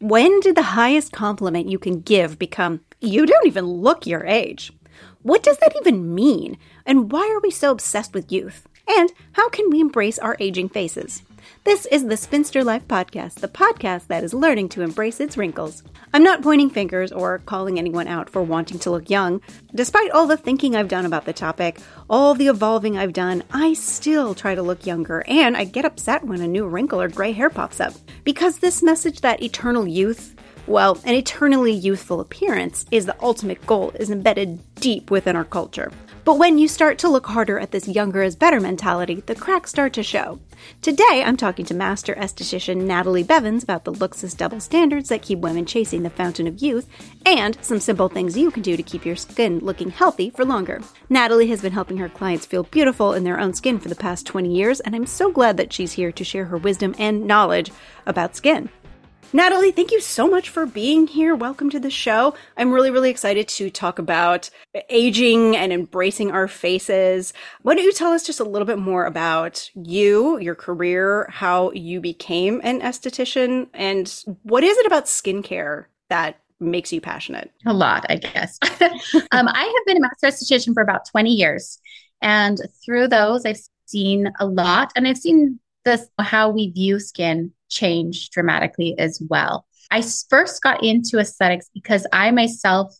When did the highest compliment you can give become, you don't even look your age? What does that even mean? And why are we so obsessed with youth? And how can we embrace our aging faces? This is the Spinster Life Podcast, the podcast that is learning to embrace its wrinkles. I'm not pointing fingers or calling anyone out for wanting to look young. Despite all the thinking I've done about the topic, all the evolving I've done, I still try to look younger, and I get upset when a new wrinkle or gray hair pops up. Because this message that eternal youth, well, an eternally youthful appearance is the ultimate goal is embedded deep within our culture. But when you start to look harder at this younger is better mentality, the cracks start to show. Today, I'm talking to master esthetician Natalie Bevans about the Luxus double standards that keep women chasing the fountain of youth, and some simple things you can do to keep your skin looking healthy for longer. Natalie has been helping her clients feel beautiful in their own skin for the past 20 years, and I'm so glad that she's here to share her wisdom and knowledge about skin. Natalie, thank you so much for being here. Welcome to the show. I'm really, really excited to talk about aging and embracing our faces. Why don't you tell us just a little bit more about you, your career, how you became an esthetician, and what is it about skincare that makes you passionate? A lot, I guess. um, I have been a master esthetician for about 20 years. And through those, I've seen a lot and I've seen this how we view skin change dramatically as well. I first got into aesthetics because I myself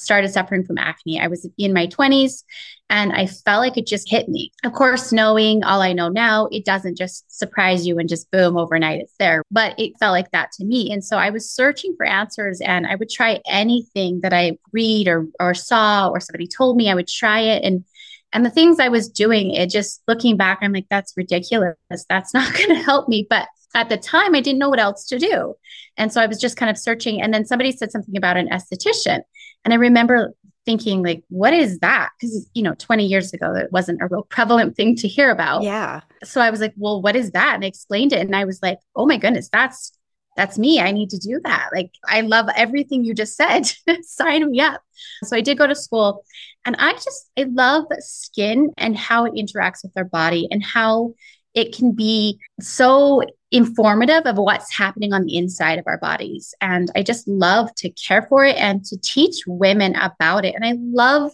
started suffering from acne. I was in my 20s and I felt like it just hit me. Of course, knowing all I know now, it doesn't just surprise you and just boom, overnight it's there, but it felt like that to me. And so I was searching for answers and I would try anything that I read or, or saw or somebody told me, I would try it. And and the things I was doing, it just looking back, I'm like, that's ridiculous. That's not going to help me. But at the time, I didn't know what else to do. And so I was just kind of searching. And then somebody said something about an esthetician. And I remember thinking, like, what is that? Because, you know, 20 years ago, it wasn't a real prevalent thing to hear about. Yeah. So I was like, well, what is that? And I explained it. And I was like, oh my goodness, that's that's me. I need to do that. Like, I love everything you just said. Sign me up. So I did go to school and I just, I love skin and how it interacts with our body and how it can be so informative of what's happening on the inside of our bodies. And I just love to care for it and to teach women about it. And I love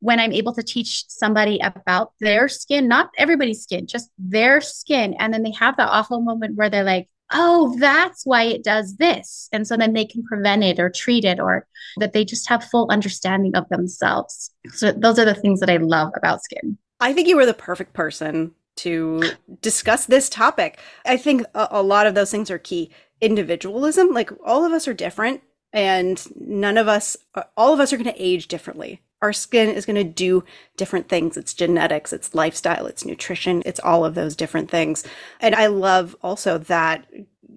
when I'm able to teach somebody about their skin, not everybody's skin, just their skin. And then they have that awful moment where they're like, oh, that's why it does this. And so then they can prevent it or treat it or that they just have full understanding of themselves. So those are the things that I love about skin. I think you were the perfect person to discuss this topic. I think a, a, lot of those things are key. Individualism, like all of us are different and none of us, uh, all of us are going to age differently. Our skin is going to do different things. It's genetics, it's lifestyle, it's nutrition, it's all of those different things. And I love also that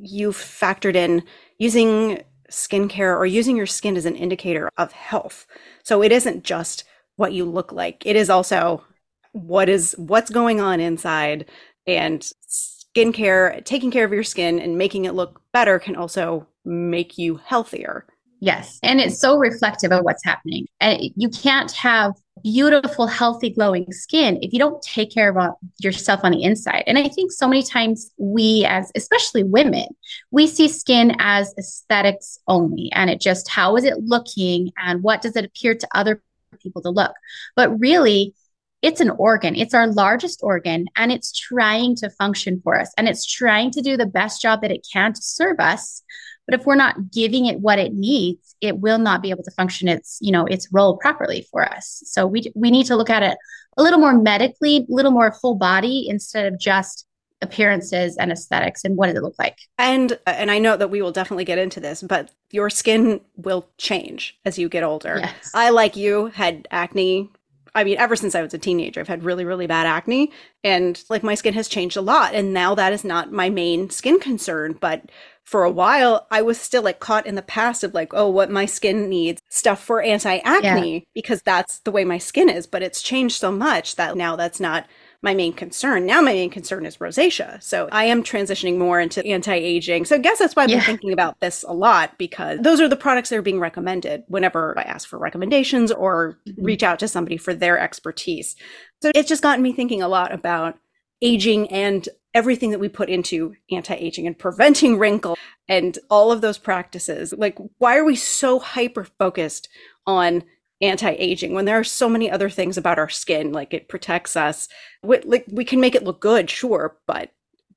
you've factored in using skincare or using your skin as an indicator of health. So it isn't just what you look like. It is also what is what's going on inside and skincare taking care of your skin and making it look better can also make you healthier. Yes and it's so reflective of what's happening. And you can't have beautiful healthy glowing skin if you don't take care of uh, yourself on the inside. And i think so many times we as especially women we see skin as aesthetics only and it just how is it looking and what does it appear to other people to look? But really it's an organ. It's our largest organ and it's trying to function for us and it's trying to do the best job that it can to serve us. But if we're not giving it what it needs, it will not be able to function its, you know, its role properly for us. So we we need to look at it a little more medically, a little more whole body instead of just appearances and aesthetics and what does it look like and and i know that we will definitely get into this but your skin will change as you get older yes. i like you had acne I mean, ever since I was a teenager, I've had really, really bad acne and like my skin has changed a lot. And now that is not my main skin concern. But for a while, I was still like caught in the past of like, oh, what my skin needs stuff for anti acne yeah. because that's the way my skin is. But it's changed so much that now that's not my main concern. Now my main concern is rosacea. So I am transitioning more into anti-aging. So I guess that's why I've been thinking about this a lot because those are the products that are being recommended whenever I ask for recommendations or mm-hmm. reach out to somebody for their expertise. So it's just gotten me thinking a lot about aging and everything that we put into anti-aging and preventing wrinkle and all of those practices like why are we so hyper focused on anti-aging when there are so many other things about our skin like it protects us we, like we can make it look good sure but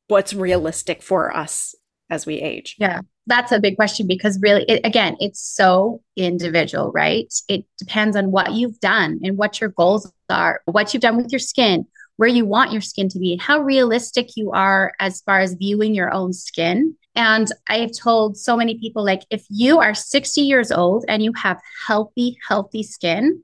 what's realistic for us as we age? Yeah that's a big question because really it, again it's so individual right? It depends on what you've done and what your goals are what you've done with your skin where you want your skin to be, and how realistic you are as far as viewing your own skin. And I've told so many people like, if you are 60 years old and you have healthy, healthy skin,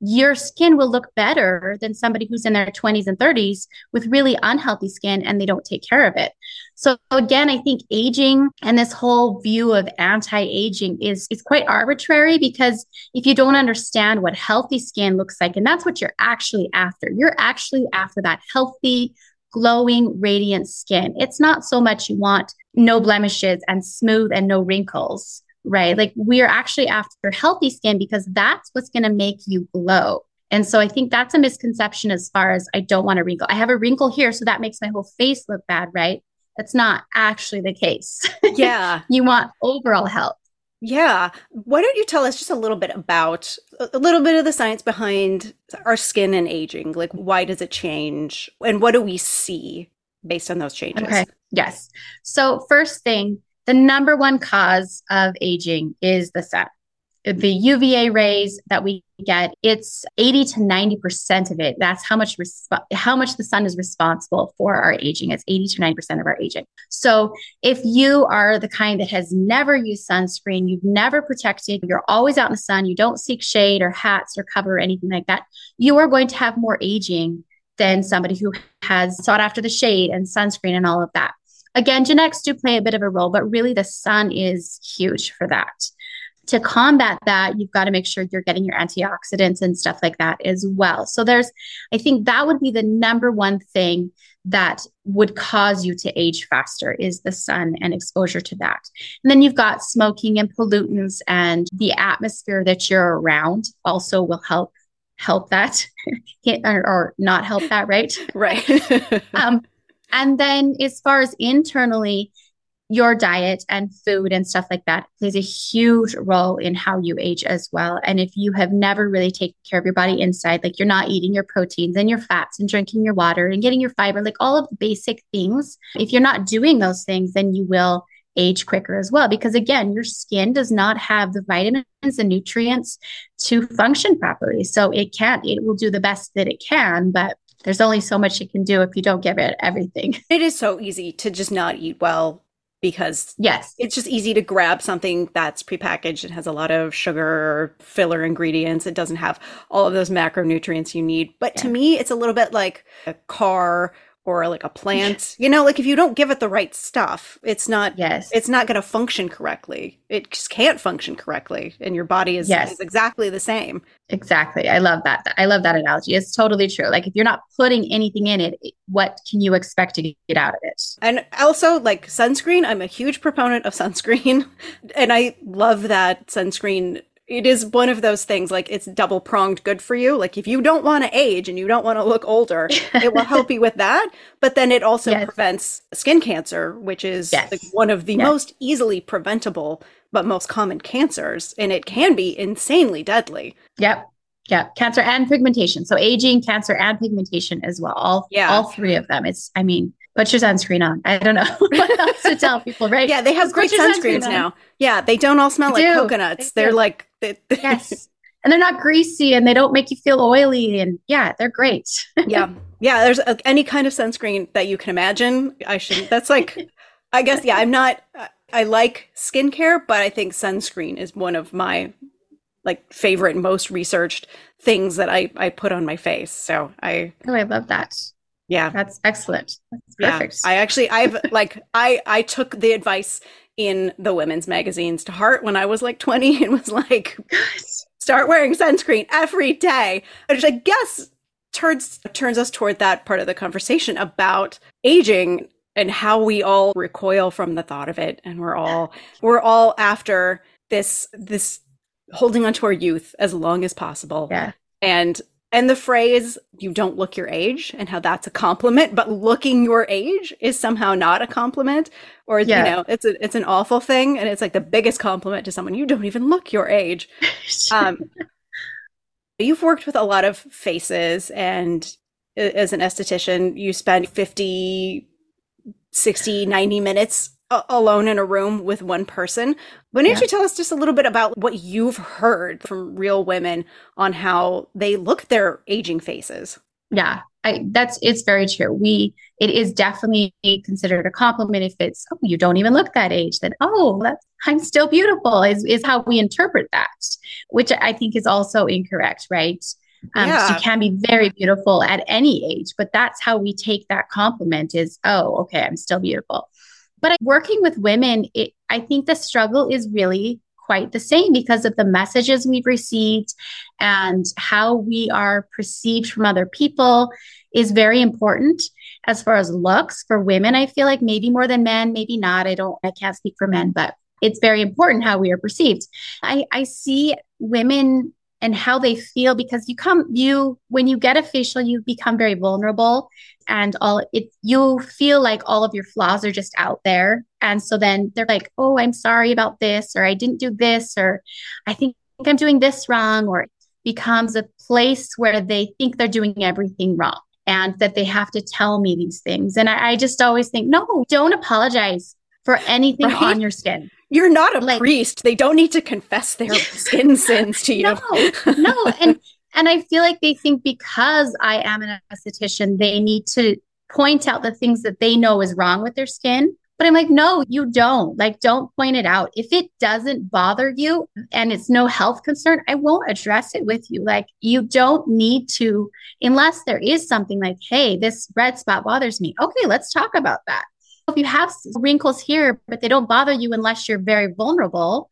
your skin will look better than somebody who's in their 20s and 30s with really unhealthy skin and they don't take care of it. So again, I think aging and this whole view of anti-aging is is quite arbitrary because if you don't understand what healthy skin looks like and that's what you're actually after. You're actually after that healthy glowing, radiant skin. It's not so much you want no blemishes and smooth and no wrinkles right? Like we are actually after healthy skin because that's what's going to make you glow. And so I think that's a misconception as far as I don't want a wrinkle. I have a wrinkle here, so that makes my whole face look bad, right? That's not actually the case. Yeah. you want overall health. Yeah. Why don't you tell us just a little bit about a little bit of the science behind our skin and aging? Like, why does it change? And what do we see based on those changes? Okay. Yes. So, first thing, the number one cause of aging is the sun. The UVA rays that we get, it's 80 to 90% of it. That's how much resp- how much the sun is responsible for our aging. It's 80 to 90% of our aging. So if you are the kind that has never used sunscreen, you've never protected, you're always out in the sun, you don't seek shade or hats or cover or anything like that, you are going to have more aging than somebody who has sought after the shade and sunscreen and all of that. Again, genetics do play a bit of a role, but really the sun is huge for that. To combat that, you've got to make sure you're getting your antioxidants and stuff like that as well. So there's, I think that would be the number one thing that would cause you to age faster is the sun and exposure to that. And then you've got smoking and pollutants and the atmosphere that you're around also will help help that or, or not help that, right? Right. um, and then as far as internally, your diet and food and stuff like that plays a huge role in how you age as well. And if you have never really taken care of your body inside, like you're not eating your proteins and your fats and drinking your water and getting your fiber, like all of the basic things, if you're not doing those things, then you will age quicker as well. Because again, your skin does not have the vitamins and nutrients to function properly. So it can't, it will do the best that it can, but there's only so much you can do if you don't give it everything. It is so easy to just not eat well because yes, it's just easy to grab something that's prepackaged and has a lot of sugar filler ingredients. It doesn't have all of those macronutrients you need. But yeah. to me, it's a little bit like a car or like a plant. You know, like if you don't give it the right stuff, it's not yes. it's not going to function correctly. It just can't function correctly and your body is, yes. is exactly the same. Exactly. I love that. I love that analogy. It's totally true. Like if you're not putting anything in it, what can you expect to get out of it? And also like sunscreen, I'm a huge proponent of sunscreen and I love that sunscreen it is one of those things like it's double pronged good for you. Like if you don't want to age and you don't want to look older, it will help you with that. But then it also yes. prevents skin cancer, which is yes. like one of the yes. most easily preventable but most common cancers. And it can be insanely deadly. Yep. Yep. cancer and pigmentation. So aging, cancer, and pigmentation as well. All yeah, all three of them. It's I mean, put your sunscreen on. I don't know what else to tell people, right? Yeah, they have great sunscreens sunscreen now. Yeah, they don't all smell they like do. coconuts. They are like they, yes, and they're not greasy and they don't make you feel oily. And yeah, they're great. yeah, yeah. There's a, any kind of sunscreen that you can imagine. I should. That's like, I guess. Yeah, I'm not. I like skincare, but I think sunscreen is one of my like favorite most researched things that I I put on my face. So I Oh, I love that. Yeah. That's excellent. That's perfect. Yeah. I actually I've like I I took the advice in the women's magazines to heart when I was like 20 and was like start wearing sunscreen every day. Which I guess turns turns us toward that part of the conversation about aging and how we all recoil from the thought of it and we're all we're all after this this holding on to our youth as long as possible. Yeah. And and the phrase you don't look your age and how that's a compliment but looking your age is somehow not a compliment or yeah. you know it's a, it's an awful thing and it's like the biggest compliment to someone you don't even look your age um, you've worked with a lot of faces and as an esthetician you spend 50 60 90 minutes alone in a room with one person. Why don't yeah. you tell us just a little bit about what you've heard from real women on how they look their aging faces? Yeah, I, that's it's very true. We it is definitely considered a compliment if it's oh you don't even look that age. Then oh that's I'm still beautiful is is how we interpret that, which I think is also incorrect, right? Um, yeah. You can be very beautiful at any age, but that's how we take that compliment is oh okay I'm still beautiful. But working with women, it, I think the struggle is really quite the same because of the messages we've received and how we are perceived from other people is very important. As far as looks for women i feel like maybe more than men maybe not. I don't i can't speak for men but it's very important how we are perceived. I i see women and how they feel because you come you when you get a facial you become very vulnerable and all it you feel like all of your flaws are just out there. And so then they're like oh i'm sorry about this or i didn't do this or i think i'm doing this wrong or it becomes a place where they think they're doing everything wrong and that they have to tell me these things. And i, I just always think no don't apologize for anything right? on your skin you're not a like, priest. They don't need to confess their skin sins to you. No, no. And and I feel like they think because I am an esthetician, they need to point out the things that they know is wrong with their skin. But I'm like, no, you don't. Like, don't point it out. If it doesn't bother you and it's no health concern, I won't address it with you. Like, you don't need to, unless there is something like, hey, this red spot bothers me. Okay, let's talk about that if you have wrinkles here, but they don't bother you unless you're very vulnerable,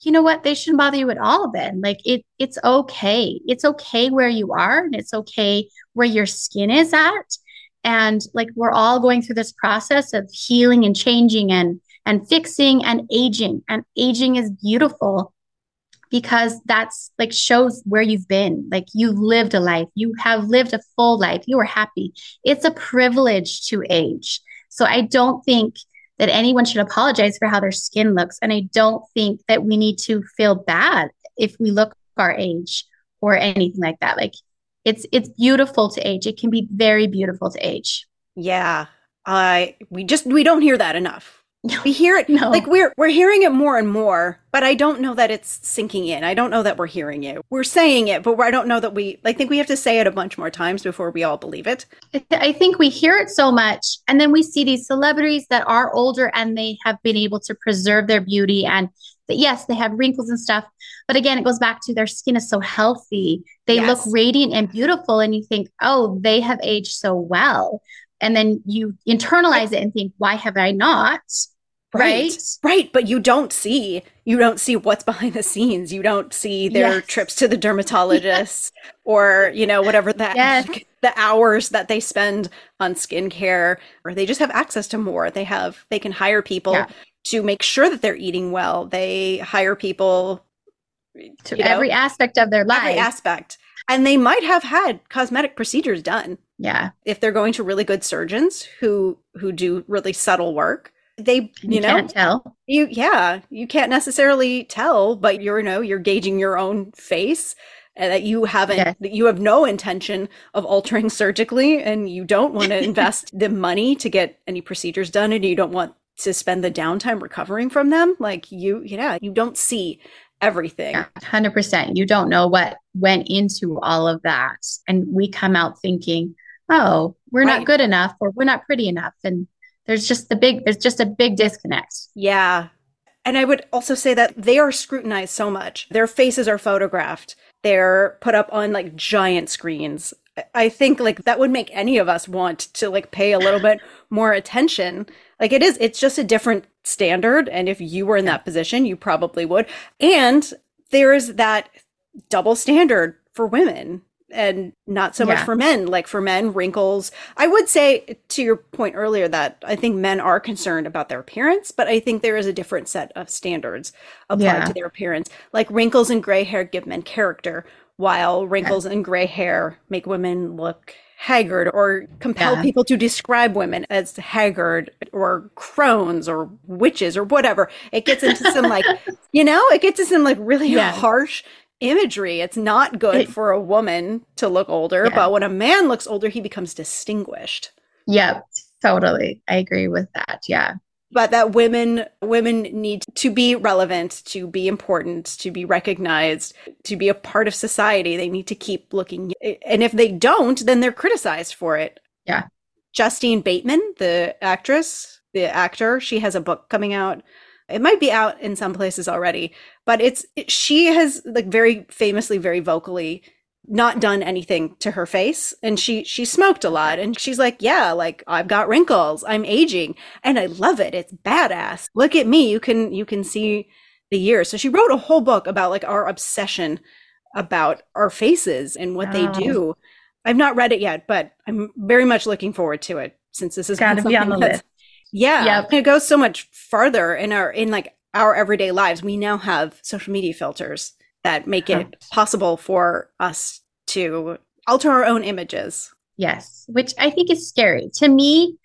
you know what? They shouldn't bother you at all then. Like it it's okay. It's okay where you are and it's okay where your skin is at. And like we're all going through this process of healing and changing and and fixing and aging. And aging is beautiful because that's like shows where you've been. Like you've lived a life. You have lived a full life. You are happy. It's a privilege to age. So I don't think that anyone should apologize for how their skin looks. And I don't think that we need to feel bad if we look our age or anything like that. Like it's it's beautiful to age. It can be very beautiful to age. Yeah. I we just we don't hear that enough. We hear it no. like we're we're hearing it more and more, but I don't know that it's sinking in. I don't know that we're hearing it. We're saying it, but I don't know that we I think we have to say it a bunch more times before we all believe it. I think we hear it so much and then we see these celebrities that are older and they have been able to preserve their beauty and that yes, they have wrinkles and stuff, but again, it goes back to their skin is so healthy. They yes. look radiant and beautiful and you think, "Oh, they have aged so well." And then you internalize it and think, "Why have I not?" Right. right. Right. But you don't see, you don't see what's behind the scenes. You don't see their yes. trips to the dermatologist yes. or, you know, whatever that, yes. the hours that they spend on skincare, or they just have access to more. They have, they can hire people yeah. to make sure that they're eating well. They hire people to every know, aspect of their life. Every aspect. And they might have had cosmetic procedures done. Yeah. If they're going to really good surgeons who who do really subtle work they you, you know tell. you yeah you can't necessarily tell but you're you know you're gauging your own face and that you haven't yeah. that you have no intention of altering surgically and you don't want to invest the money to get any procedures done and you don't want to spend the downtime recovering from them. Like you yeah you don't see everything. Yeah, 100% you don't know what went into all of that. And we come out thinking oh we're right. not good enough or we're not pretty enough. And there's just the big there's just a big disconnect. Yeah. And i would also say that they are scrutinized so much. Their faces are photographed. They're put up on like giant screens. I think like that would make any of us want to like pay a little bit more attention. Like it is it's just a different standard. And if you were in that position you probably would. And there is that double standard for women and not so yeah. much for men. Like for men, wrinkles. I would say to your point earlier that I think men are concerned about their appearance, but I think there is a different set of standards applied yeah. to their appearance. Like wrinkles and gray hair give men character, while wrinkles and gray hair make women look haggard or compel Yeah. people to describe women as haggard or crones or witches or whatever. It gets into some like, you know, it gets into some like really Yeah. harsh imagery. It's not good It- for a woman to look older, Yeah. but when a man looks older, he becomes distinguished. Yep, totally. I agree with that. Yeah. But that women women need to be relevant, to be important, to be recognized, to be a part of society. They need to keep looking and if they don't, then they're criticized for it. Yeah. Justine Bateman, the actress, the actor, she has a book coming out. It might be out in some places already, but it's it, she has like very famously very vocally not done anything to her face and she she smoked a lot and she's like yeah like i've got wrinkles. I'm aging and i love it. It's badass. Look at me. You can you can see the years. So she wrote a whole book about like our obsession about our faces and what they do. I've not read it yet but i'm very much looking forward to it since this is Gotta be on the list. Yeah Yep. it goes so much farther in our in like our everyday lives we now have social media filters that make it possible for us to alter our own images Yes, which I think is scary. To me,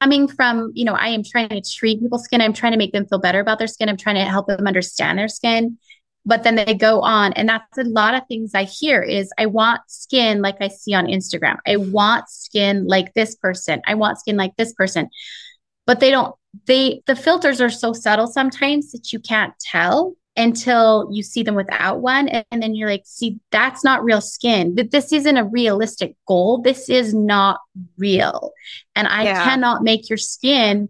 coming from, you know, I am trying to treat people's skin, I'm trying to make them feel better about their skin, I'm trying to help them understand their skin. But then they go on, and that's a lot of things I hear is I want skin like I see on Instagram. I want skin like this person. I want skin like this person. But they don't, they, the filters are so subtle sometimes that you can't tell until you see them without one. And, and then you're like, see, that's not real skin. Th- This isn't a realistic goal. This is not real. And I Yeah. cannot make your skin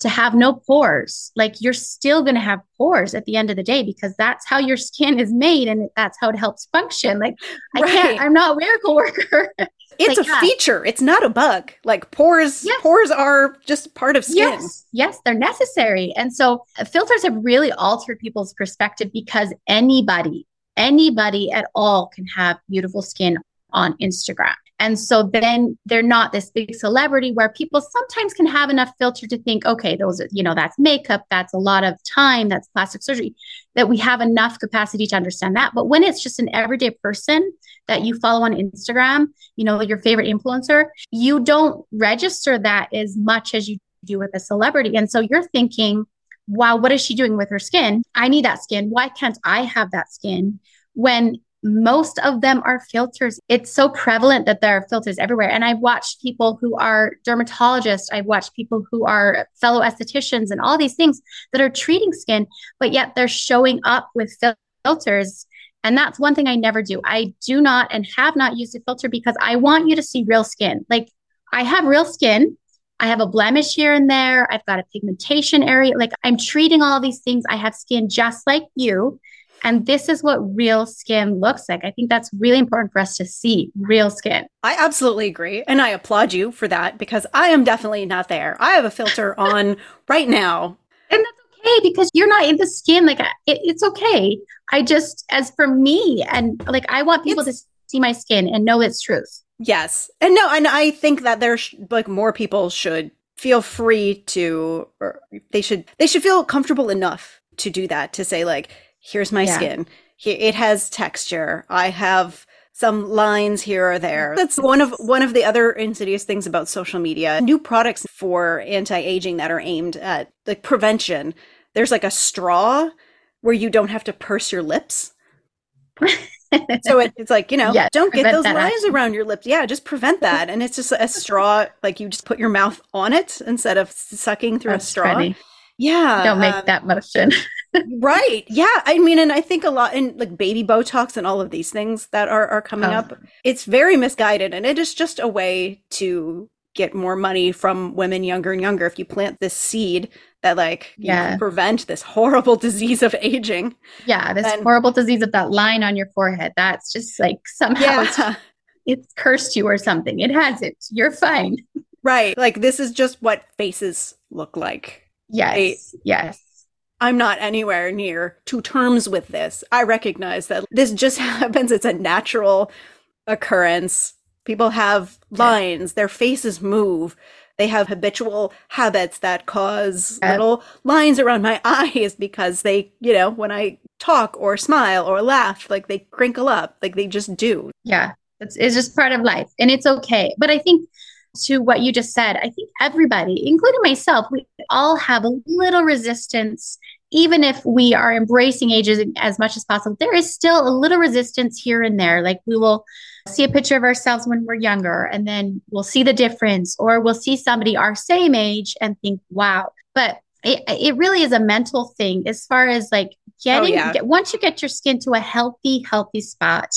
to have no pores. Like you're still going to have pores at the end of the day because that's how your skin is made and that's how it helps function. Like I Right. can't, I'm not a miracle worker. it's Like, a yeah. feature it's not a bug like pores Yes. pores are just part of skin Yes, yes, they're necessary. And so uh, filters have really altered people's perspective because anybody, anybody at all can have beautiful skin on Instagram. And so then they're not this big celebrity where people sometimes can have enough filter to think, okay, those are, you know, that's makeup, that's a lot of time, that's plastic surgery, that we have enough capacity to understand that. But when it's just an everyday person that you follow on Instagram, you know, your favorite influencer, you don't register that as much as you do with a celebrity. And so you're thinking, wow, what is she doing with her skin? I need that skin. Why can't I have that skin? When most of them are filters. It's so prevalent that there are filters everywhere. And I've watched people who are dermatologists, I've watched people who are fellow estheticians and all these things that are treating skin, but yet they're showing up with fil- filters. And that's one thing I never do. I do not and have not used a filter because I want you to see real skin. Like I have real skin. I have a blemish here and there. I've got a pigmentation area. Like I'm treating all these things. I have skin just like you. And this is what real skin looks like. I think that's really important for us to see real skin. i absolutely agree and i applaud you for that because i am definitely not there i have a filter on right now And that's okay because you're not in the skin. Like it, it's okay. I just, as for me, and like I want people to see my skin and know its truth. yes and no and i think that there's like more people should feel free to or they should they should feel comfortable enough to do that to say like here's my Yeah. skin here it has texture i have some lines here or there. That's one of one of the other insidious things about social media. New products for anti-aging that are aimed at like prevention. There's like a straw where you don't have to purse your lips. So it, it's like you know Yes, don't get those lines action. around your lips. Yeah just prevent that. And it's just a straw like you just put your mouth on it instead of sucking through That's a straw. funny. yeah Don't make um, that motion. Right yeah i mean and i think a lot in like baby botox and all of these things that are are coming Oh. up it's very misguided and it is just a way to get more money from women younger and younger if you plant this seed that like you Yeah. can prevent this horrible disease of aging Yeah, this And- horrible disease of that line on your forehead. That's just like somehow it's, yeah it's cursed you or something. It hasn't. You're fine. right like this is just what faces look like Yes. Right. Yes. I'm not anywhere near to terms with this. I recognize that this just happens. It's a natural occurrence. People have lines, their faces move. They have habitual habits that cause little lines around my eyes because they, you know, when I talk or smile or laugh. Like they crinkle up, like they just do. Yeah. It's, it's just part of life and it's okay. But I think to what you just said, I think everybody, including myself, we all have a little resistance. Even if we are embracing ages as much as possible, there is still a little resistance here and there. Like we will see a picture of ourselves when we're younger and then we'll see the difference, or we'll see somebody our same age and think, wow. But it, it really is a mental thing as far as like oh, getting, oh, yeah. get, once you get your skin to a healthy, healthy spot,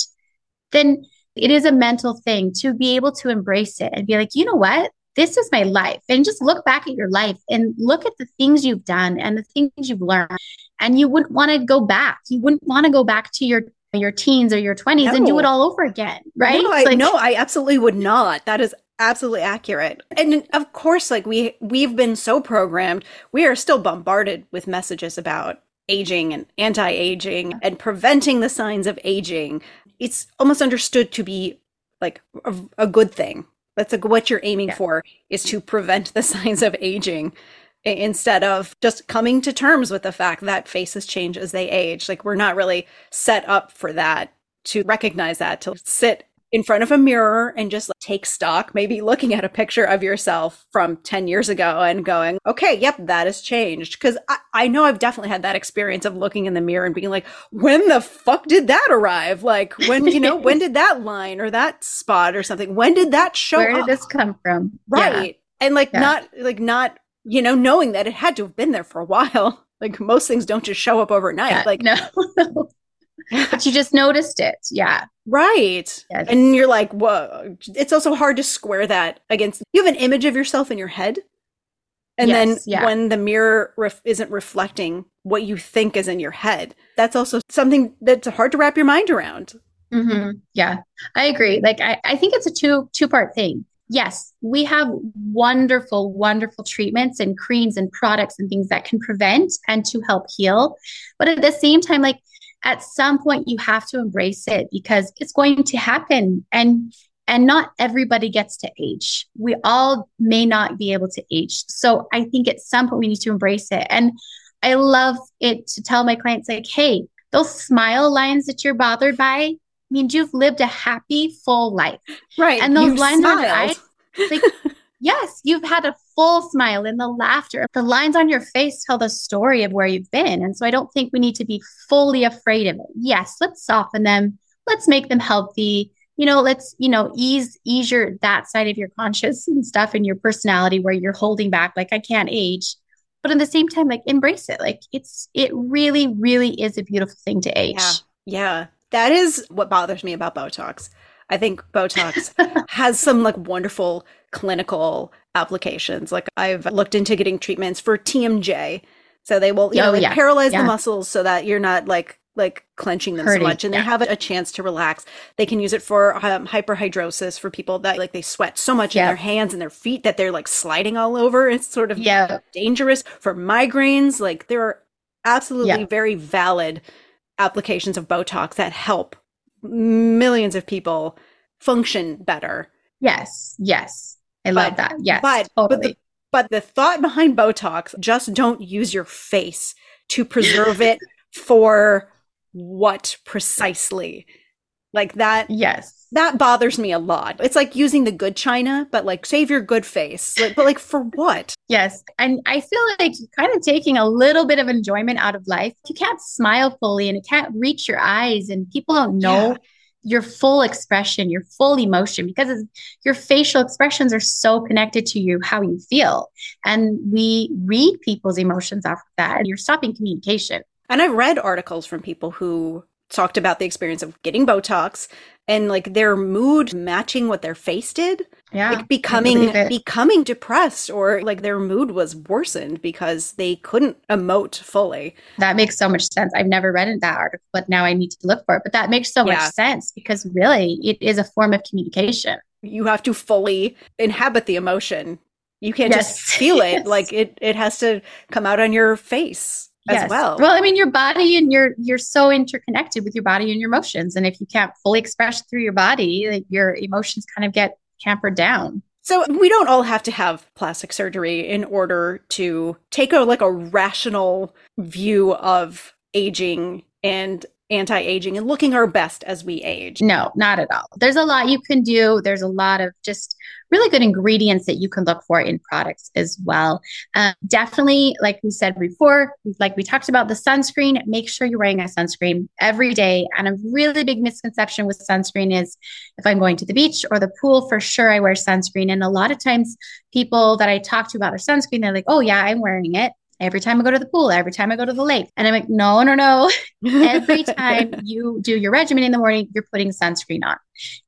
then it is a mental thing to be able to embrace it and be like, you know what? This is my life. And just look back at your life and look at the things you've done and the things you've learned. And you wouldn't want to go back. You wouldn't want to go back to your your teens or your 20s no. and do it all over again, right? No I, like, no, I absolutely would not. That is absolutely accurate and of course like we we've been so programmed we are still bombarded with messages about aging and anti-aging and preventing the signs of aging it's almost understood to be like a, a good thing. That's like what you're aiming yeah. for is to prevent the signs of aging instead of just coming to terms with the fact that faces change as they age. Like we're not really set up for that to recognize that, to sit in front of a mirror and just like, take stock, maybe looking at a picture of yourself from 10 years ago and going, okay, yep, that has changed. Cause I, I know I've definitely had that experience of looking in the mirror and being like, when the fuck did that arrive? Like, when, you know, when did that line or that spot or something, when did that show up? Where did up? this come from? Right. Yeah. And like, yeah. not, like, not, you know, knowing that it had to have been there for a while. Like, most things don't just show up overnight. Yeah, like, no. but you just noticed it. Yeah. Right. Yes. And you're like, whoa. It's also hard to square that against. You have an image of yourself in your head. And yes, then yeah. when the mirror ref- isn't reflecting what you think is in your head, that's also something that's hard to wrap your mind around. Mm-hmm. Yeah, I agree. Like, I, I think it's a two two part thing. Yes, we have wonderful, wonderful treatments and creams and products and things that can prevent and to help heal. But at the same time, like at some point you have to embrace it because it's going to happen. And and not everybody gets to age. We all may not be able to age. So i think at some point we need to embrace it. And i love it to tell my clients like hey those smile lines that you're bothered by means you've lived a happy full life. Right. And those lines smiled. eyes like Yes, you've had a full smile in the laughter. The lines on your face tell the story of where you've been. And so I don't think we need to be fully afraid of it. Yes, let's soften them. Let's make them healthy. You know, let's, you know, ease ease your that side of your conscious and stuff and your personality where you're holding back like I can't age. But at the same time, like embrace it. Like it's it really, really is a beautiful thing to age. Yeah. Yeah. That is what bothers me about Botox. I think Botox has some like wonderful clinical applications. Like I've looked into getting treatments for TMJ. So they will, you oh, know, like yeah. paralyze yeah. the muscles so that you're not like like clenching them Hurting. so much and yeah. they have a chance to relax. They can use it for um, hyperhidrosis for people that like they sweat so much in their hands and their feet that they're like sliding all over. It's sort of yeah. dangerous for migraines. Like there are absolutely very valid applications of Botox that help millions of people function better. Yes. Yes. I but, love that. Yes, but totally. but the, but the thought behind Botox, just don't use your face to preserve it for what precisely? Like that. Yes. That bothers me a lot. It's like using the good china, but like save your good face. Like, but like for what? Yes. And I feel like kind of taking a little bit of enjoyment out of life. You can't smile fully and it can't reach your eyes and people don't know. Yeah your full expression, your full emotion, because your facial expressions are so connected to you, how you feel. And we read people's emotions off of that, and you're stopping communication. And I've read articles from people who talked about the experience of getting Botox and like their mood matching what their face did. Yeah. Like becoming becoming depressed or like their mood was worsened because they couldn't emote fully. That makes so much sense. I've never read in that article, but now I need to look for it. But that makes so yeah. much sense because really it is a form of communication. You have to fully inhabit the emotion. You can't yes. just feel it. yes. Like it it has to come out on your face yes. as well. Well, I mean, your body and your you're so interconnected with your body and your emotions, and if you can't fully express through your body, like your emotions kind of get hampered down. So we don't all have to have plastic surgery in order to take a like a rational view of aging and anti aging and looking our best as we age. No, not at all. There's a lot you can do. There's a lot of just really good ingredients that you can look for in products as well. Um, definitely, like we said before, like we talked about the sunscreen, make sure you're wearing a sunscreen every day. And a really big misconception with sunscreen is if I'm going to the beach or the pool, for sure I wear sunscreen. And a lot of times, people that I talk to about their sunscreen, they're like, oh, yeah, I'm wearing it every time I go to the pool, every time I go to the lake. And I'm like, no, no, no. every time you do your regimen in the morning, you're putting sunscreen on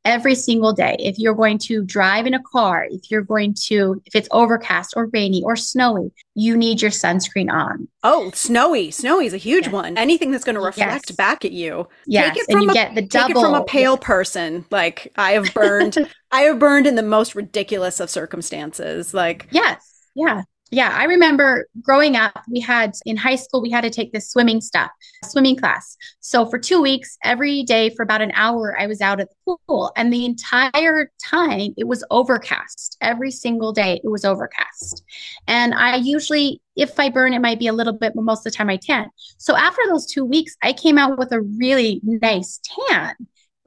every single day. If you're going to drive in a car, if you're going to, if it's overcast or rainy or snowy, you need your sunscreen on. Oh, snowy. Snowy is a huge yes. one. Anything that's going to reflect yes. back at you. Yes. Take it from and you a, get the double. Take it from a pale person. Like I have burned, I have burned in the most ridiculous of circumstances. Like, yes. Yeah. Yeah, I remember growing up, we had in high school, we had to take this swimming stuff, swimming class. So for two weeks, every day for about an hour, I was out at the pool. And the entire time, it was overcast. Every single day, it was overcast. And I usually, if I burn, it might be a little bit, but most of the time I tan. So after those two weeks, I came out with a really nice tan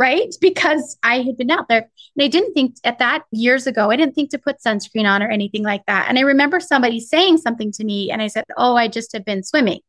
right? Because I had been out there and I didn't think at that years ago, I didn't think to put sunscreen on or anything like that. And I remember somebody saying something to me and I said, Oh, I just have been swimming.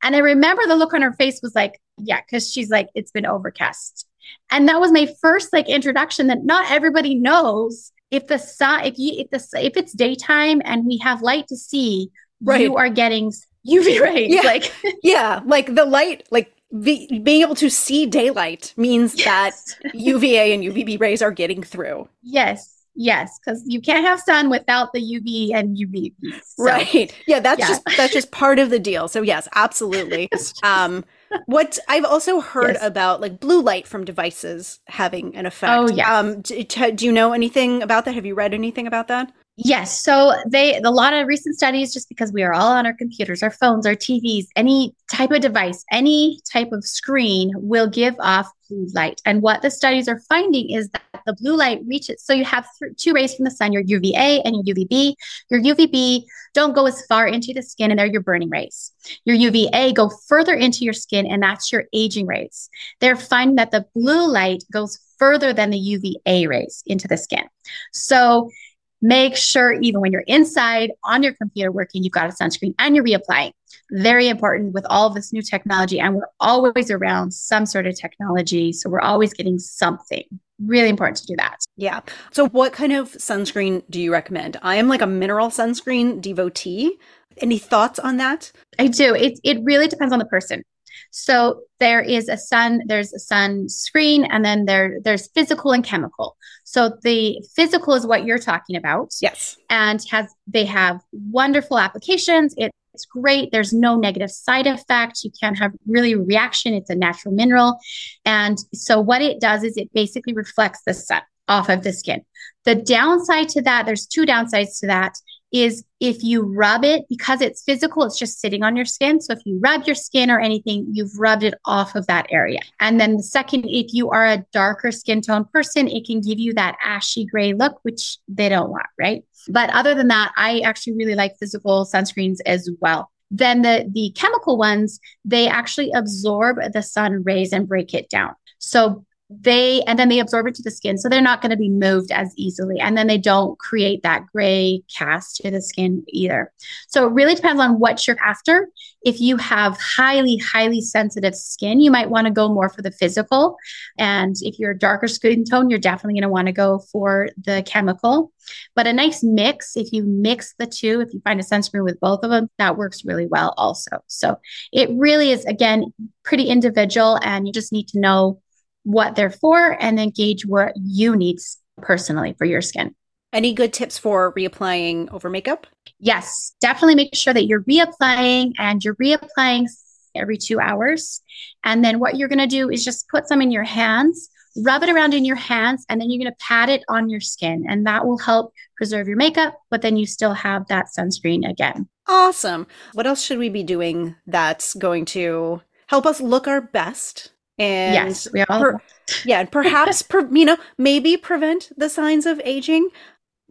And I remember the look on her face was like, Yeah, because she's like, It's been overcast. And that was my first like introduction that not everybody knows if the sun, if you, if the, if it's daytime and we have light to see, right. you are getting UV rays. Yeah. Like, yeah, like the light, like being able to see daylight means yes. that UVA and UVB rays are getting through. Yes. Yes, because you can't have sun without the UV and UV. So, right. Yeah, that's yeah. just that's just part of the deal. So yes, absolutely. um, what I've also heard yes. about like blue light from devices having an effect. Oh yeah. Um, do, do you know anything about that? Have you read anything about that? Yes. So they a lot of recent studies just because we are all on our computers, our phones, our TVs, any type of device, any type of screen will give off blue light. And what the studies are finding is that the blue light reaches so you have th- two rays from the sun, your UVA and your UVB. Your UVB don't go as far into the skin and they're your burning rays. Your UVA go further into your skin and that's your aging rays. They're finding that the blue light goes further than the UVA rays into the skin. So Make sure, even when you're inside on your computer working, you've got a sunscreen and you're reapplying. Very important with all of this new technology. And we're always around some sort of technology. So we're always getting something. Really important to do that. Yeah. So, what kind of sunscreen do you recommend? I am like a mineral sunscreen devotee. Any thoughts on that? I do. It, it really depends on the person. So there is a sun, there's a sun screen, and then there there's physical and chemical. So the physical is what you're talking about. Yes. And has they have wonderful applications. It, it's great. There's no negative side effect. You can't have really reaction. It's a natural mineral. And so what it does is it basically reflects the sun off of the skin. The downside to that, there's two downsides to that is if you rub it because it's physical, it's just sitting on your skin. So if you rub your skin or anything, you've rubbed it off of that area. And then the second, if you are a darker skin tone person, it can give you that ashy gray look, which they don't want, right? But other than that, I actually really like physical sunscreens as well. Then the the chemical ones, they actually absorb the sun rays and break it down. So they and then they absorb it to the skin. So they're not going to be moved as easily. And then they don't create that gray cast to the skin either. So it really depends on what you're after. If you have highly highly sensitive skin you might want to go more for the physical. And if you're a darker skin tone you're definitely going to want to go for the chemical. But a nice mix if you mix the two if you find a sunscreen with both of them that works really well also. So it really is again pretty individual and you just need to know what they're for and then gauge what you need personally for your skin. Any good tips for reapplying over makeup? Yes, definitely make sure that you're reapplying and you're reapplying every two hours. And then what you're going to do is just put some in your hands, rub it around in your hands, and then you're going to pat it on your skin. And that will help preserve your makeup, but then you still have that sunscreen again. Awesome. What else should we be doing that's going to help us look our best and yes, we all. Per, yeah, and perhaps per, you know maybe prevent the signs of aging.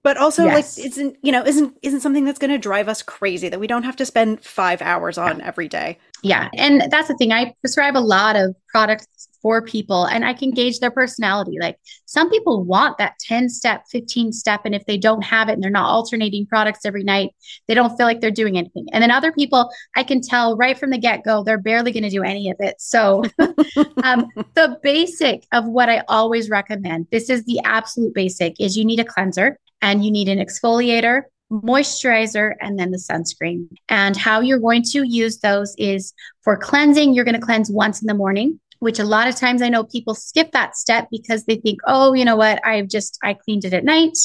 But also Yes. like isn't you know isn't isn't something that's going to drive us crazy that we don't have to spend five hours on every day Yeah. And that's the thing. I prescribe a lot of products for people and I can gauge their personality. Like some people want that 10 step, 15 step. And if they don't have it and they're not alternating products every night, they don't feel like they're doing anything. And then other people, I can tell right from the get go, they're barely going to do any of it. So, um, the basic of what I always recommend this is the absolute basic is you need a cleanser and you need an exfoliator moisturizer and then the sunscreen. And how you're going to use those is for cleansing, you're going to cleanse once in the morning, which a lot of times I know people skip that step because they think, oh, you know what? I've just, I cleaned it at night.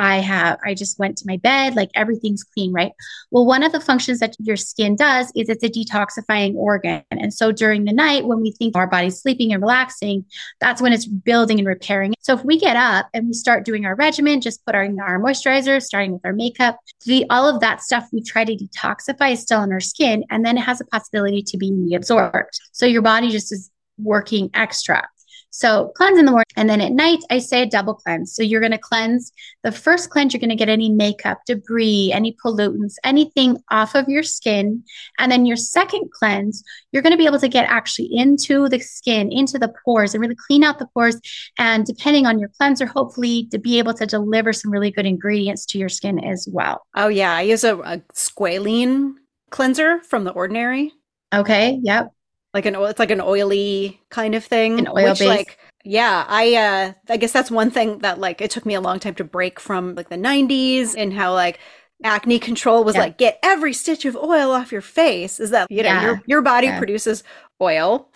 I have, I just went to my bed, like everything's clean, right? Well, one of the functions that your skin does is it's a detoxifying organ. And so during the night, when we think our body's sleeping and relaxing, that's when it's building and repairing. So if we get up and we start doing our regimen, just put our, our moisturizer, starting with our makeup, the, all of that stuff we try to detoxify is still on our skin, and then it has a possibility to be reabsorbed. So your body just is working extra. So cleanse in the morning. And then at night, I say a double cleanse. So you're going to cleanse the first cleanse, you're going to get any makeup, debris, any pollutants, anything off of your skin. And then your second cleanse, you're going to be able to get actually into the skin, into the pores, and really clean out the pores. And depending on your cleanser, hopefully to be able to deliver some really good ingredients to your skin as well. oh yeah i use a, a squalane cleanser from the ordinary Okay. Yep. Like an oil it's like an oily kind of thing An oil which base. like yeah i uh i guess that's one thing that like it took me a long time to break from like the 90s and how like acne control was Yeah. like get every stitch of oil off your face is that you know Yeah. your your body Yeah. produces oil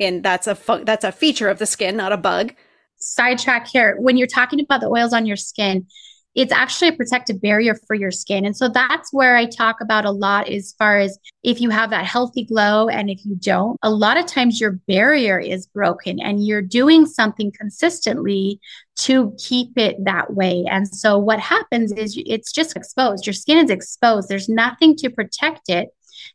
and that's a fu- that's a feature of the skin not a bug sidetrack here. When you're talking about the oils on your skin, it's actually a protective barrier for your skin. And so that's where I talk about a lot as far as if you have that healthy glow and if you don't, a lot of times your barrier is broken and you're doing something consistently to keep it that way. And so what happens is it's just exposed. Your skin is exposed. There's nothing to protect it.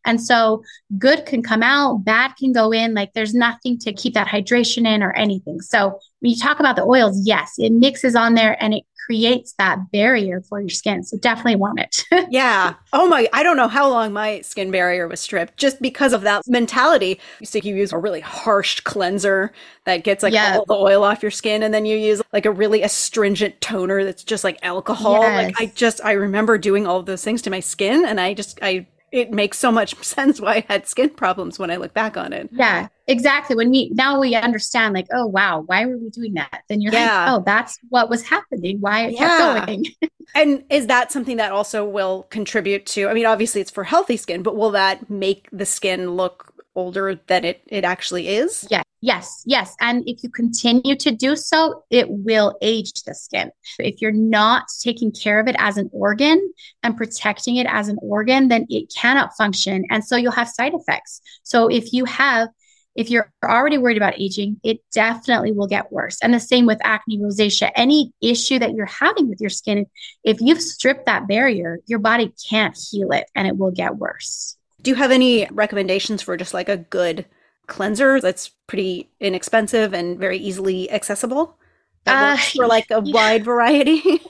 And so good can come out, bad can go in. Like there's nothing to keep that hydration in or anything. So when you talk about the oils, yes, it mixes on there and it creates that barrier for your skin. So definitely want it. yeah. Oh my i don't know how long my skin barrier was stripped just because of that mentality. You think you use a really harsh cleanser that gets like all the oil off your skin and then you use like a really astringent toner that's just like alcohol. Like i just i remember doing all of those things to my skin and i just i it makes so much sense why i had skin problems when i look back on it yeah, exactly. When we now we understand, like, oh wow, why were we doing that? Then you're Yeah. like, oh, that's what was happening. Why it Yeah. kept going. and is that something that also will contribute to i mean obviously it's for healthy skin but will that make the skin look older than it it actually is Yeah, yes, yes. And if you continue to do so, it will age the skin. If you're not taking care of it as an organ and protecting it as an organ, then it cannot function. And so you'll have side effects. So if you have, if you're already worried about aging, it definitely will get worse. And the same with acne, rosacea, any issue that you're having with your skin, if you've stripped that barrier, your body can't heal it and it will get worse. Do you have any recommendations for just like a good cleanser that's pretty inexpensive and very easily accessible? That Uh, works for like a yeah. wide variety.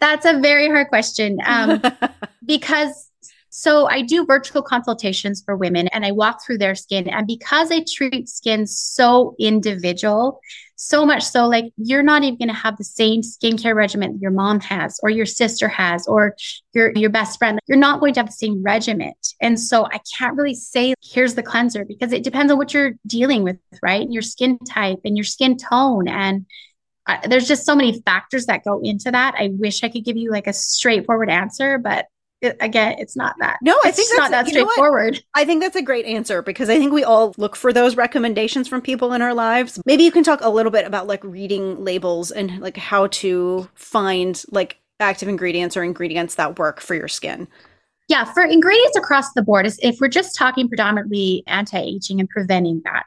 That's a very hard question. Um, because so I do virtual consultations for women and I walk through their skin. And because I treat skin so individual, so much so like you're not even going to have the same skincare regimen your mom has or your sister has or your your best friend. You're not going to have the same regimen. And so I can't really say here's the cleanser because it depends on what you're dealing with, right? Your skin type and your skin tone and I, there's just so many factors that go into that. I wish I could give you like a straightforward answer, but it, again, it's not that. No, I it's think not that straightforward. I think that's a great answer because I think we all look for those recommendations from people in our lives. Maybe you can talk a little bit about like reading labels and like how to find like active ingredients or ingredients that work for your skin. Yeah, for ingredients across the board, if we're just talking predominantly anti-aging and preventing that,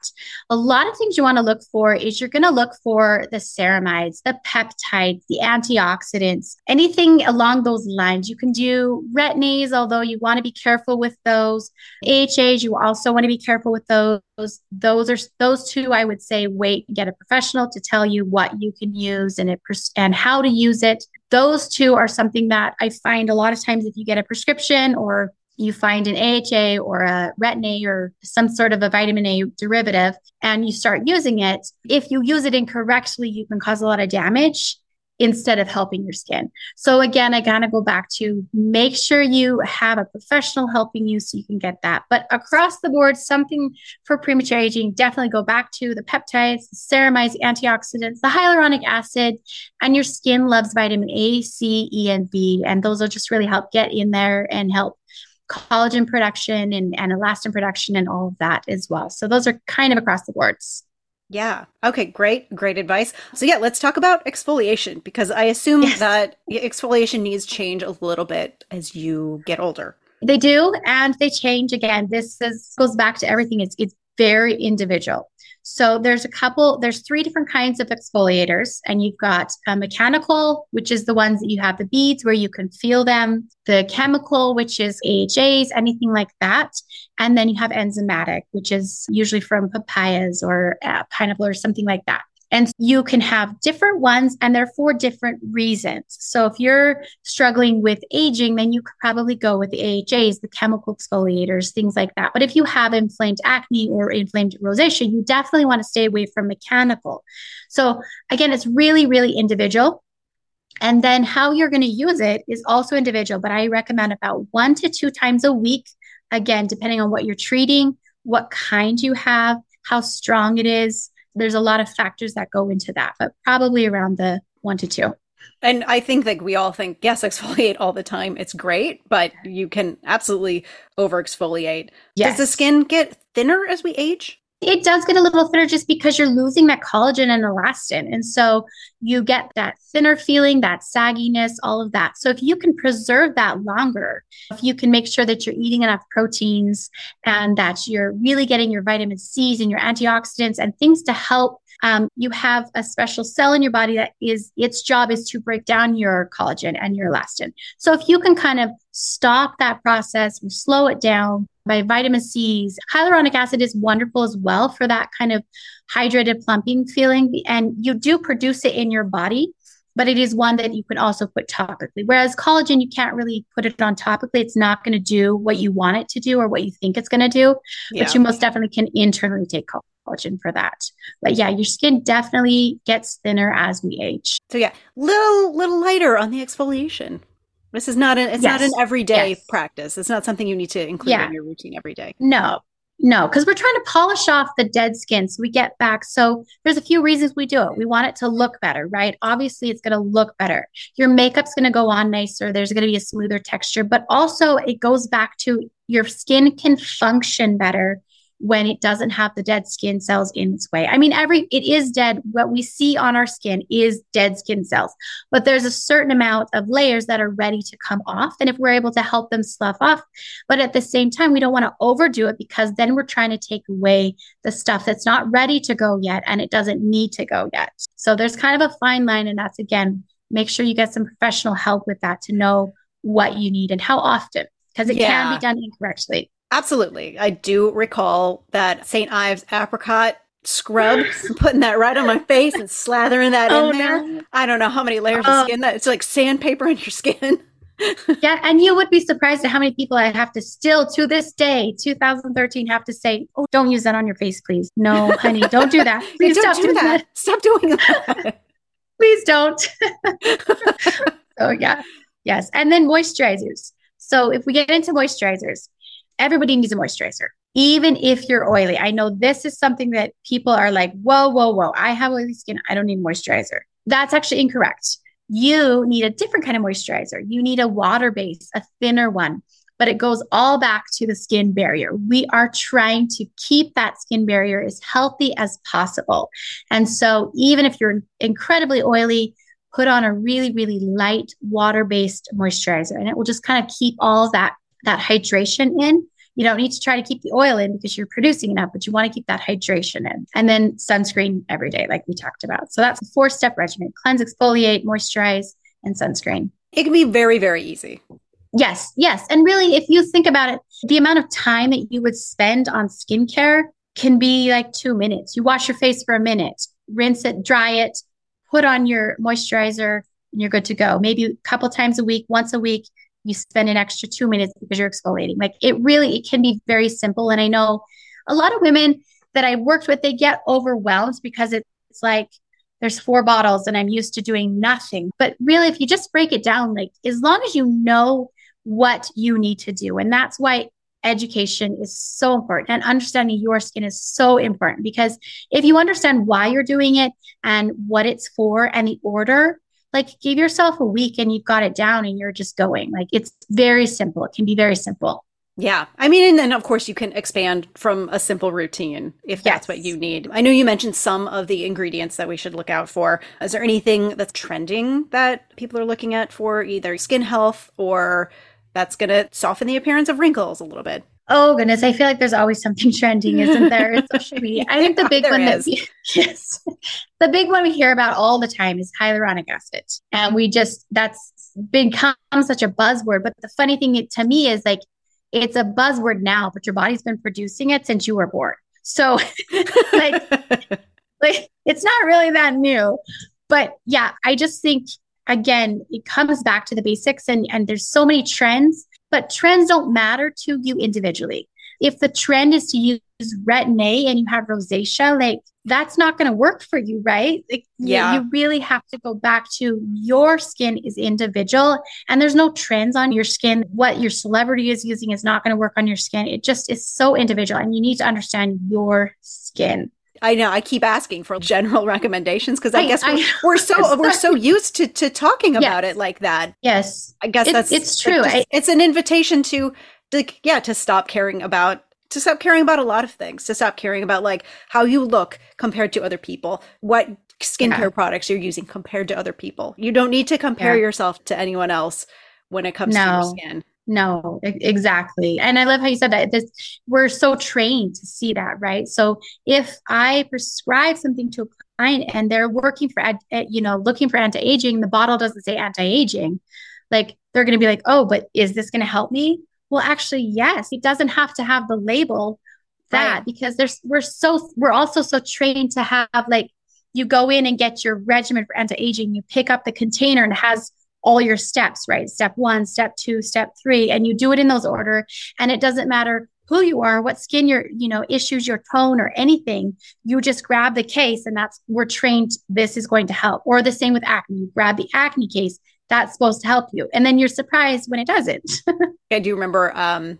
a lot of things you want to look for is you're going to look for the ceramides, the peptides, the antioxidants, anything along those lines. You can do retin-As, although you want to be careful with those. AHAs, you also want to be careful with those. Those are those two. I would say wait get a professional to tell you what you can use and it and how to use it those two are something that I find a lot of times if you get a prescription or you find an AHA or a retin-A or some sort of a vitamin A derivative and you start using it, if you use it incorrectly, you can cause a lot of damage instead of helping your skin. So again, I gotta go back to make sure you have a professional helping you so you can get that. But across the board, something for premature aging, definitely go back to the peptides, the ceramides, antioxidants, the hyaluronic acid, and your skin loves vitamin A, C, E, and B. And those will just really help get in there and help collagen production and, and elastin production and all of that as well. So those are kind of across the boards. Yeah. Okay. Great. Great advice. So yeah, let's talk about exfoliation because I assume yes. that exfoliation needs change a little bit as you get older. They do, and they change again. This is goes back to everything. It's it's very individual. So there's a couple, there's three different kinds of exfoliators, and you've got a mechanical, which is the ones that you have the beads where you can feel them, the chemical, which is AHAs, anything like that. And then you have enzymatic, which is usually from papayas or uh, pineapple or something like that. And you can have different ones and they're for different reasons. So if you're struggling with aging, then you could probably go with the AHAs, the chemical exfoliators, things like that. But if you have inflamed acne or inflamed rosacea, you definitely want to stay away from mechanical. So again, it's really, really individual. And then how you're going to use it is also individual, but I recommend about one to two times a week. Again, depending on what you're treating, what kind you have, how strong it is, there's a lot of factors that go into that, but probably around the one to two. And I think like we all think, yes, exfoliate all the time. It's great, but you can absolutely over exfoliate. Yes. Does the skin get thinner as we age? It does get a little thinner just because you're losing that collagen and elastin. And so you get that thinner feeling, that sagginess, all of that. So if you can preserve that longer, if you can make sure that you're eating enough proteins and that you're really getting your vitamin C's and your antioxidants and things to help um, you have a special cell in your body that is its job is to break down your collagen and your elastin. So if you can kind of stop that process, slow it down, by vitamin C's. Hyaluronic acid is wonderful as well for that kind of hydrated plumping feeling. And you do produce it in your body, but it is one that you can also put topically. Whereas collagen, you can't really put it on topically. It's not going to do what you want it to do or what you think it's going to do, yeah. but you most definitely can internally take collagen for that. But yeah, your skin definitely gets thinner as we age. So yeah, little little lighter on the exfoliation. This is not an it's yes. not an everyday yes. practice. It's not something you need to include yeah. in your routine every day. No. No, because we're trying to polish off the dead skin so we get back. So there's a few reasons we do it. We want it to look better, right? Obviously, it's going to look better. Your makeup's going to go on nicer. There's going to be a smoother texture, but also it goes back to your skin can function better when it doesn't have the dead skin cells in its way. I mean, every it is dead. What we see on our skin is dead skin cells, but there's a certain amount of layers that are ready to come off. And if we're able to help them slough off, but at the same time, we don't want to overdo it because then we're trying to take away the stuff that's not ready to go yet and it doesn't need to go yet. So there's kind of a fine line. And that's again, make sure you get some professional help with that to know what you need and how often because it yeah. can be done incorrectly. Absolutely. I do recall that St. Ives apricot scrub, putting that right on my face and slathering that oh, in there. No. I don't know how many layers of oh. skin that it's like sandpaper on your skin. yeah, and you would be surprised at how many people I have to still to this day, 2013, have to say, "Oh, don't use that on your face, please." No, honey, don't do that. Please don't do that. that. Stop doing that. please don't. oh yeah, yes, and then moisturizers. So if we get into moisturizers, everybody needs a moisturizer, even if you're oily. I know this is something that people are like, whoa, whoa, whoa, I have oily skin. I don't need moisturizer. That's actually incorrect. You need a different kind of moisturizer. You need a water base, a thinner one, but it goes all back to the skin barrier. We are trying to keep that skin barrier as healthy as possible. And so, even if you're incredibly oily, put on a really, really light water based moisturizer, and it will just kind of keep all of that that hydration in. You don't need to try to keep the oil in because you're producing enough, but you want to keep that hydration in. And then sunscreen every day, like we talked about. So that's a four step regimen cleanse, exfoliate, moisturize, and sunscreen. It can be very, very easy. Yes, yes. And really, if you think about it, the amount of time that you would spend on skincare can be like two minutes. You wash your face for a minute, rinse it, dry it, put on your moisturizer, and you're good to go. Maybe a couple times a week, once a week, you spend an extra two minutes because you're exfoliating. Like it really, it can be very simple. And I know a lot of women that I worked with, they get overwhelmed because it's like there's four bottles and I'm used to doing nothing. But really, if you just break it down, like as long as you know what you need to do, and that's why education is so important and understanding your skin is so important because if you understand why you're doing it and what it's for and the order, like give yourself a week and you've got it down and you're just going. Like it's very simple. It can be very simple. Yeah. I mean, and then of course you can expand from a simple routine if that's yes. what you need. I know you mentioned some of the ingredients that we should look out for. Is there anything that's trending that people are looking at for either skin health or that's going to soften the appearance of wrinkles a little bit? Oh goodness, I feel like there's always something trending, isn't there? In social media. I think the big one is. that we, yes, the big one we hear about all the time is hyaluronic acid, and we just that's become such a buzzword. But the funny thing to me is like it's a buzzword now, but your body's been producing it since you were born. So like like it's not really that new. But yeah, I just think again, it comes back to the basics and and there's so many trends, but trends don't matter to you individually. If the trend is to use retin-A and you have rosacea, like that's not going to work for you, right? Like, yeah. You, you really have to go back to your skin is individual and there's no trends on your skin. What your celebrity is using is not going to work on your skin. It just is so individual and you need to understand your skin. I know. I keep asking for general recommendations because I, I, guess we're, I, we're so we're so used to to talking about it like that. Yes, I guess it, that's it's true. Just, it's an invitation to, to yeah to stop caring about to stop caring about a lot of things, to stop caring about like how you look compared to other people, what skincare yeah. products you're using compared to other people. You don't need to compare yeah. yourself to anyone else when it comes no. to your skin. No, exactly. And I love how you said that. This, we're so trained to see that, right? So if I prescribe something to a client and they're working for, eh, you know, looking for anti aging, the bottle doesn't say anti aging, like they're going to be like, oh, but is this going to help me? Well, actually, yes, it doesn't have to have the label that right. because there's we're so we're also so trained to have like you go in and get your regimen for anti-aging, you pick up the container and it has all your steps, right? Step one, step two, step three, and you do it in those order. And it doesn't matter who you are, what skin your, you know, issues your tone or anything. You just grab the case and that's we're trained this is going to help. Or the same with acne. You grab the acne case that's supposed to help you. And then you're surprised when it doesn't. I do remember um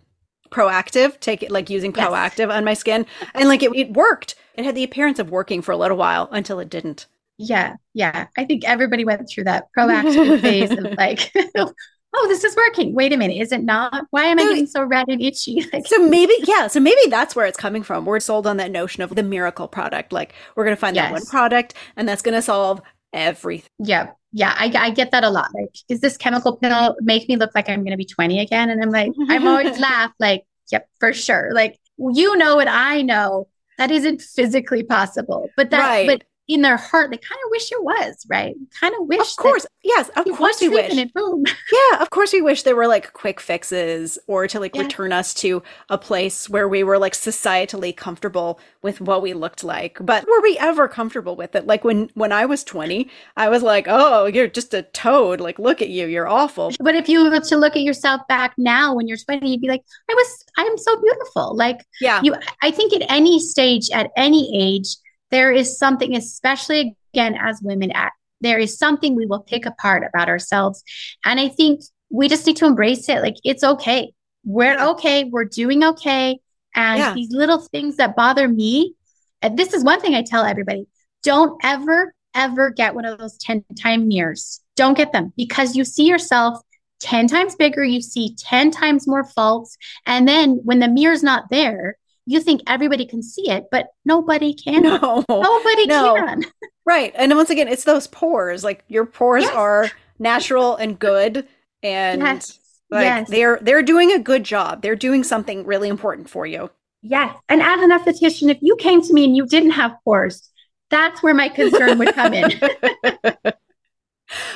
Proactiv, take it like using Proactiv yes. on my skin. And like it, it worked. It had the appearance of working for a little while until it didn't. Yeah. Yeah. I think everybody went through that Proactiv phase of like, oh, this is working. Wait a minute, is it not? Why am I getting so red and itchy? Like, so maybe, yeah, so maybe that's where it's coming from. We're sold on that notion of the miracle product. Like, we're going to find yes. that one product and that's going to solve everything. Yeah yeah, I, I get that a lot. Like, is this chemical pill make me look like I'm going to be 20 again? And I'm like, I'm always laugh like, yep, for sure. Like, you know, what I know that isn't physically possible, but that, right. but in their heart, they kind of wish it was, right? Kind of wish. Of course. Yes. Of course we wish. Yeah. Of course we wish there were like quick fixes or to like yeah. return us to a place where we were like societally comfortable with what we looked like. But were we ever comfortable with it? Like when, when I was 20, I was like, oh, you're just a toad. Like, look at you. You're awful. But if you were to look at yourself back now when you're 20, you'd be like, I was, I am so beautiful. Like, yeah. You, I think at any stage, at any age, there is something, especially again as women, at there is something we will pick apart about ourselves. And I think we just need to embrace it. Like it's okay. We're okay. We're doing okay. And yeah. these little things that bother me, and this is one thing I tell everybody don't ever, ever get one of those 10 time mirrors. Don't get them because you see yourself 10 times bigger, you see 10 times more faults. And then when the mirror's not there, you think everybody can see it, but nobody can. No, nobody no. can. Right. And once again, it's those pores. Like your pores yes. are natural and good. And yes. like yes. they're they're doing a good job. They're doing something really important for you. Yes. And as an esthetician, if you came to me and you didn't have pores, that's where my concern would come in.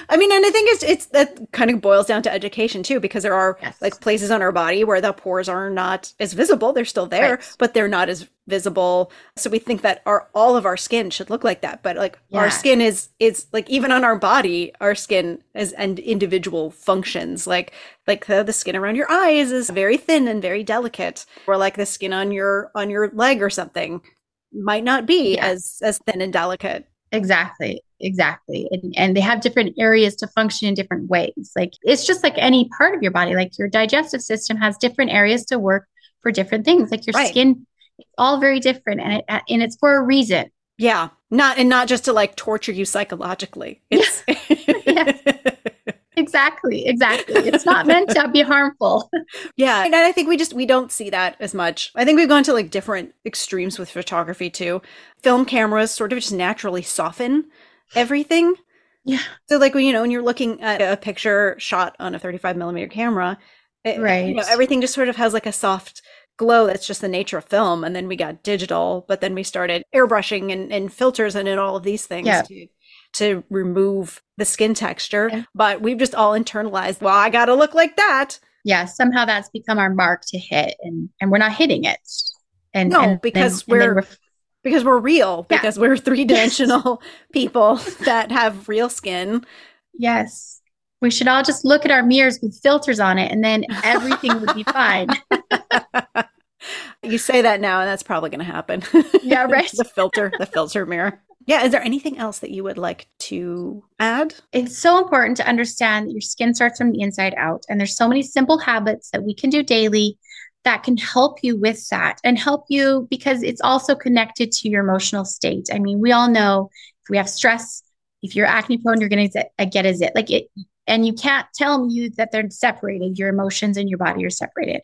I mean, and I think it's it's that kind of boils down to education too, because there are Yes. like places on our body where the pores are not as visible. They're still there, Right. but they're not as visible. So we think that our all of our skin should look like that, but like our skin is is like even on our body, our skin is and individual functions. Like like the, the skin around your eyes is very thin and very delicate, or like the skin on your on your leg or something might not be Yeah. as as thin and delicate. Exactly. Exactly. And, and they have different areas to function in different ways. Like it's just like any part of your body. Like your digestive system has different areas to work for different things. Like your Right. skin, it's all very different and it and it's for a reason. Yeah, not and not just to like torture you psychologically. It's Exactly. Exactly. It's not meant to be harmful. yeah, and I think we just we don't see that as much. I think we've gone to like different extremes with photography too. Film cameras sort of just naturally soften everything. Yeah. So like when you know when you're looking at a picture shot on a 35 millimeter camera, it- Right. You know, everything just sort of has like a soft glow. That's just the nature of film. And then we got digital, but then we started airbrushing and, and filters and, and all of these things Yeah. to to remove the skin texture. Yeah. But we've just all internalized. Well, I got to look like that. Yeah. Somehow that's become our mark to hit and and we're not hitting it. And No, and because then- we're- because we're real. Yeah. Because we're three dimensional people that have real skin. Yes. We should all just look at our mirrors with filters on it and then everything would be fine. You say that now, and that's probably going to happen. Yeah, right. the filter, the filter mirror. Yeah. Is there anything else that you would like to add? It's so important to understand that your skin starts from the inside out. And there's so many simple habits that we can do daily that can help you with that and help you because it's also connected to your emotional state. I mean, we all know if we have stress, if you're acne prone, you're going to uh, get a zit. Like it, and you can't tell you that they're separated. Your emotions and your body are separated.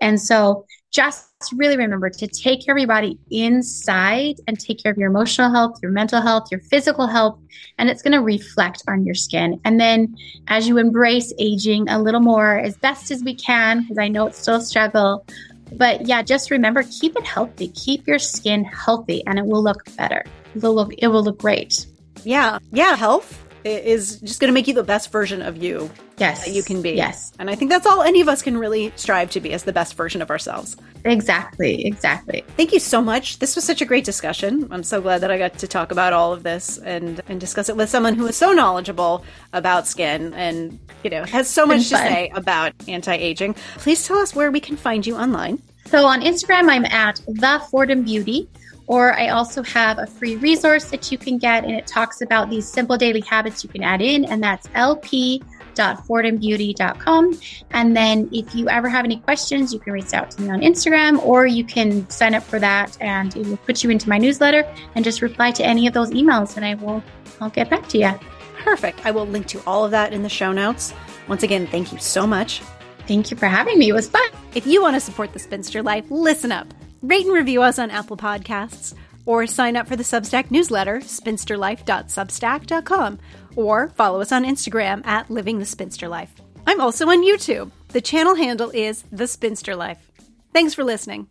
And so just really remember to take care of your body inside and take care of your emotional health, your mental health, your physical health, and it's going to reflect on your skin. And then as you embrace aging a little more as best as we can, because I know it's still a struggle, but yeah, just remember keep it healthy, keep your skin healthy, and it will look better. It will look, it will look great. Yeah. Yeah. Health is just going to make you the best version of you Yes, that you can be. Yes, And I think that's all any of us can really strive to be as the best version of ourselves. exactly, exactly. Thank you so much. This was such a great discussion. I'm so glad that I got to talk about all of this and and discuss it with someone who is so knowledgeable about skin and you know has so much to say about anti-aging. Please tell us where we can find you online. So on Instagram, I'm at the Fortem Beauty, or I also have a free resource that you can get, and it talks about these simple daily habits you can add in, and that's lp.fortembeauty.com. And then if you ever have any questions, you can reach out to me on Instagram, or you can sign up for that, and it will put you into my newsletter, and just reply to any of those emails, and I will I'll get back to you. Perfect. I will link to all of that in the show notes. Once again, thank you so much. Thank you for having me. It was fun. If you want to support the Spinster Life, listen up. Rate and review us on Apple Podcasts, or sign up for the Substack newsletter, spinsterlife.substack.com, or follow us on Instagram at Living the Spinster Life. I'm also on YouTube. The channel handle is The Spinster Life. Thanks for listening.